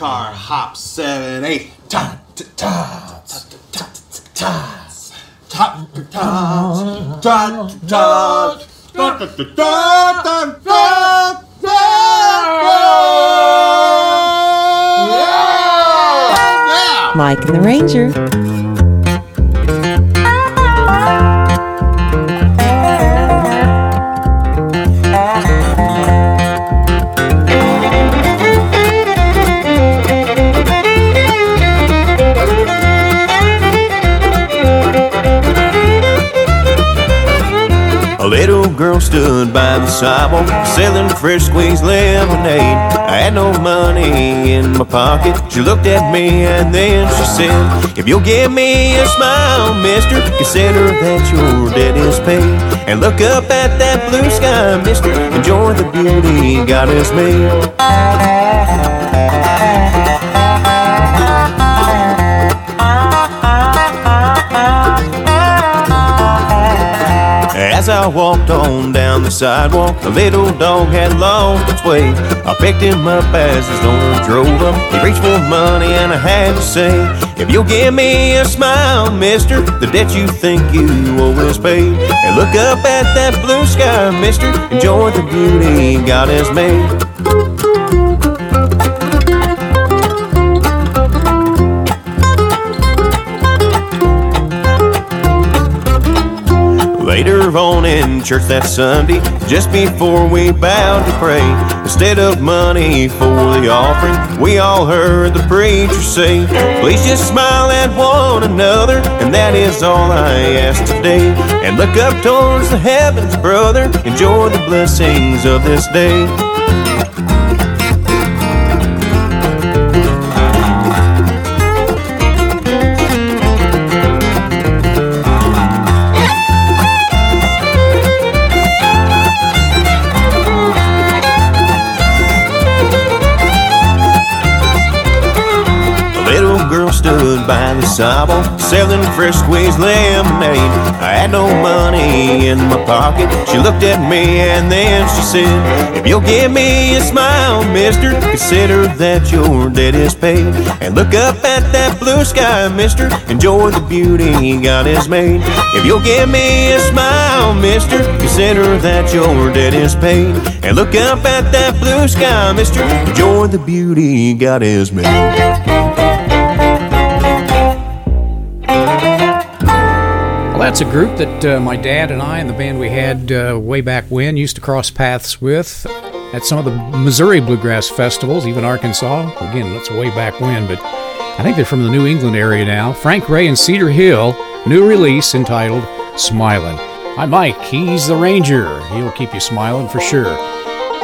car hop seven eight. Ta ta ta ta ta ta ta ta ta ta ta ta ta ta Yeah! Mike and the Ranger. Girl stood by the sidewalk selling the fresh squeezed lemonade. I had no money in my pocket. She looked at me and then she said, If you'll give me a smile, mister, consider that your debt is paid. And look up at that blue sky, mister, enjoy the beauty God has made. As I walked on down the sidewalk, the little dog had lost its way. I picked him up as his owner drove up. He reached for money and I had to say, If you'll give me a smile, mister, the debt you think you owe is paid. And look up at that blue sky, mister, enjoy the beauty God has made. Later on in church that Sunday, just before we bowed to pray, instead of money for the offering, we all heard the preacher say, Please just smile at one another, and that is all I ask today. And look up towards the heavens, brother, enjoy the blessings of this day. Stood by the sidewalk selling fresh squeezed lemonade. I had no money in my pocket. She looked at me and then she said, If you'll give me a smile, mister, consider that your debt is paid. And look up at that blue sky, mister, enjoy the beauty God has made. If you'll give me a smile, mister, consider that your debt is paid. And look up at that blue sky, mister, enjoy the beauty God has made. That's a group that uh, my dad and I and the band we had uh, way back when used to cross paths with at some of the Missouri Bluegrass festivals, even Arkansas. Again, that's way back when, but I think they're from the New England area now. Frank Ray and Cedar Hill, new release entitled Smiling. I'm Mike, he's the Ranger. He'll keep you smiling for sure.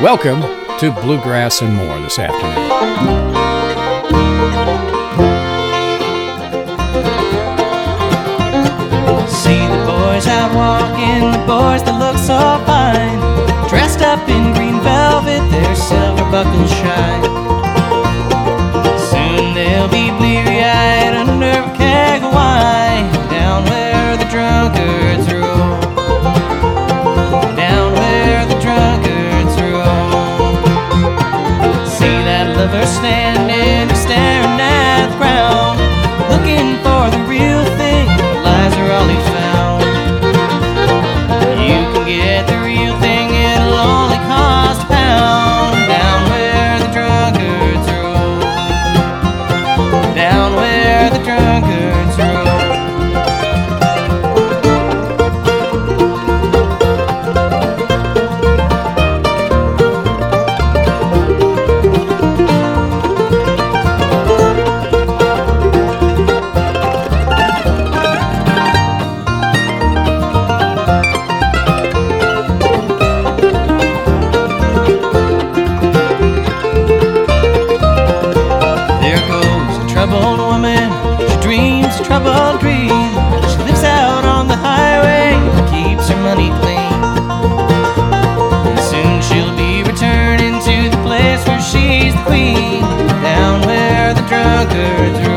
Welcome to Bluegrass and More this afternoon. Boys out walking, the boys that look so fine. Dressed up in green velvet, their silver buckles shine. Soon they'll be bleary eyed troubled woman. She dreams a troubled dream. She lives out on the highway, and keeps her money clean. And soon she'll be returning to the place where she's the queen. Down where the drunkards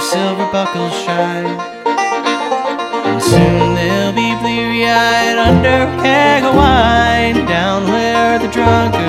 silver buckles shine. And soon they'll be bleary eyed under a keg of wine. Down where the drunkards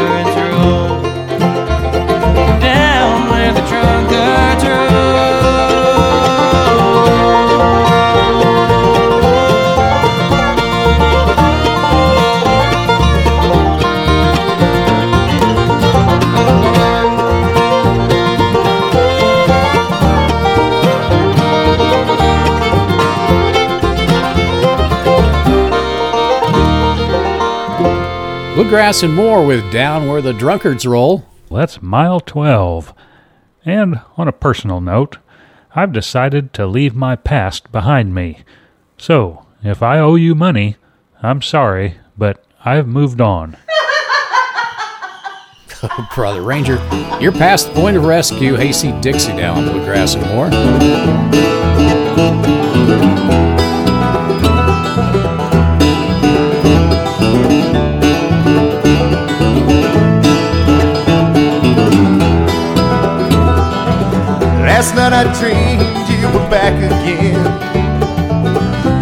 Bluegrass and more with Down Where the Drunkards Roll. That's mile 12. And on a personal note, I've decided to leave my past behind me. So, if I owe you money, I'm sorry, but I've moved on. Oh, brother Ranger, you're past the point of rescue. Hasty Dixie down on Bluegrass and more. Night I dreamed you were back again.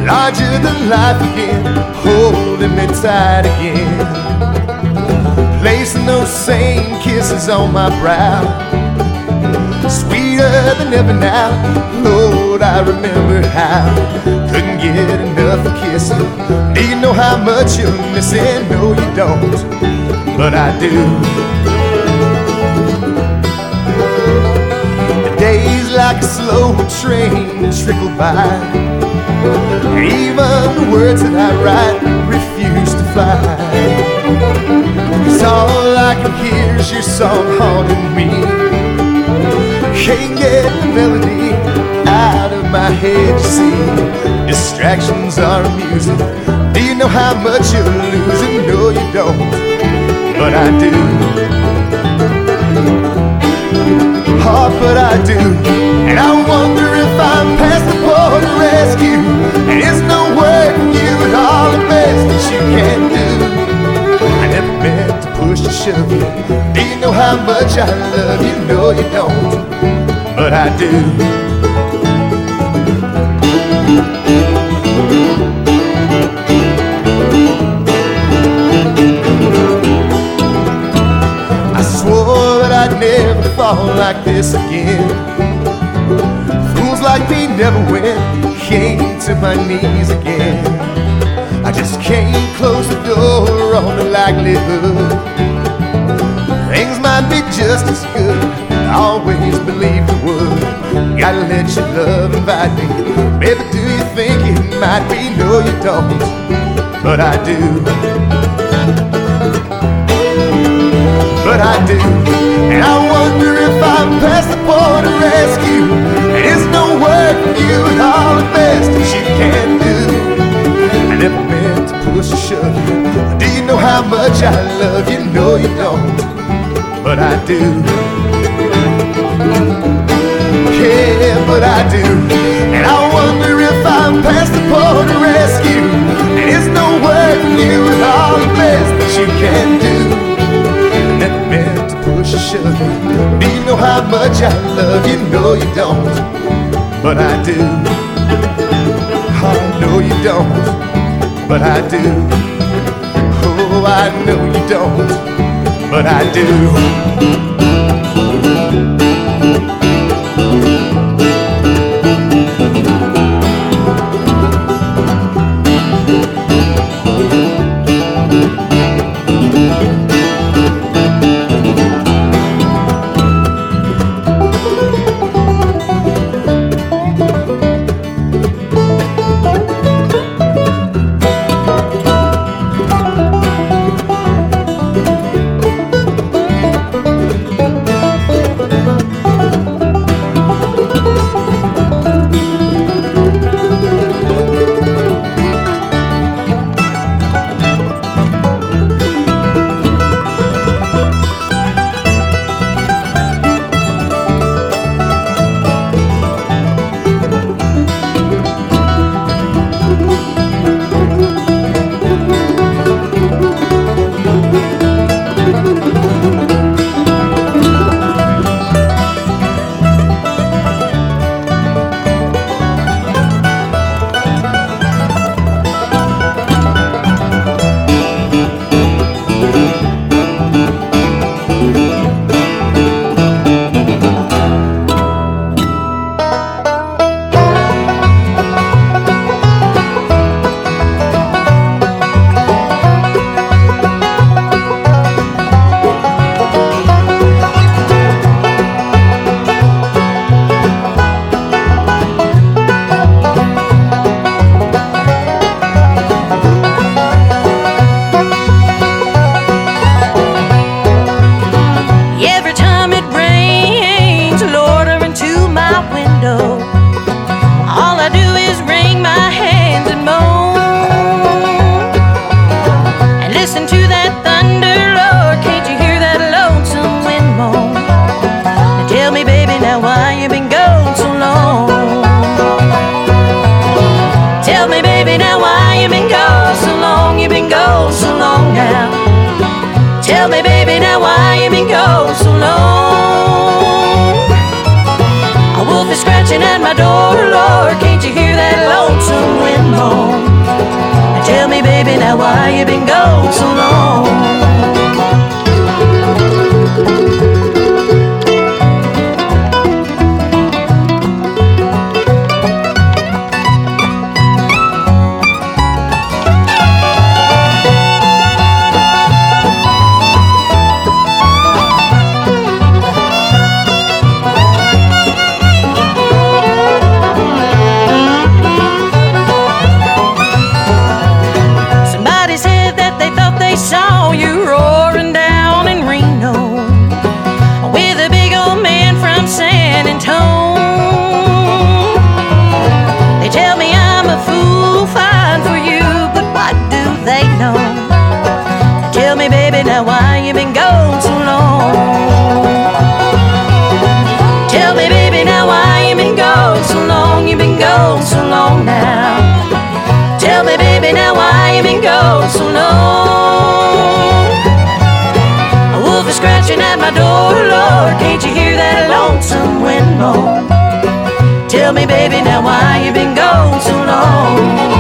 Larger than life again, holding me tight again. Placing those same kisses on my brow. Sweeter than ever now. Lord, I remember how. Couldn't get enough of kissing. Do you know how much you're missing? No, you don't. But I do. Slow train trickle by. Even the words that I write refuse to fly. Cause all I can hear is your song haunting me. Can't get the melody out of my head, you see. Distractions are amusing. Do you know how much you're losing? No, you don't. But I do. Oh, but I do. And I wonder much I love you? No, you don't. But I do. I swore that I'd never fall like this again. Fools like me never win. Came to my knees again. I just can't close the door on the likelihood things might be just as good. I always believed it would. Gotta let your love invite me. Baby, do you think it might be? No, you don't. But I do. but I do. And I wonder if I'm past the point of rescue. And it's no work from you at all the best that you can do. I never meant to push or shove you. Do you know how much I love you? No, you don't. But I do. Yeah, but I do. And I wonder if I'm past the point of rescue. And it's no word from you at all the best that you can do never meant to push or shove. Do you know how much I love you? No, you don't. But I do. Oh, no, you don't. But I do. Oh, I know you don't. But I do. You've been gone so long. baby, now I have been gone oh so long. A wolf is scratching at my door, Lord, can't you hear that lonesome wind moan? Tell me, baby, now why you been gone so long?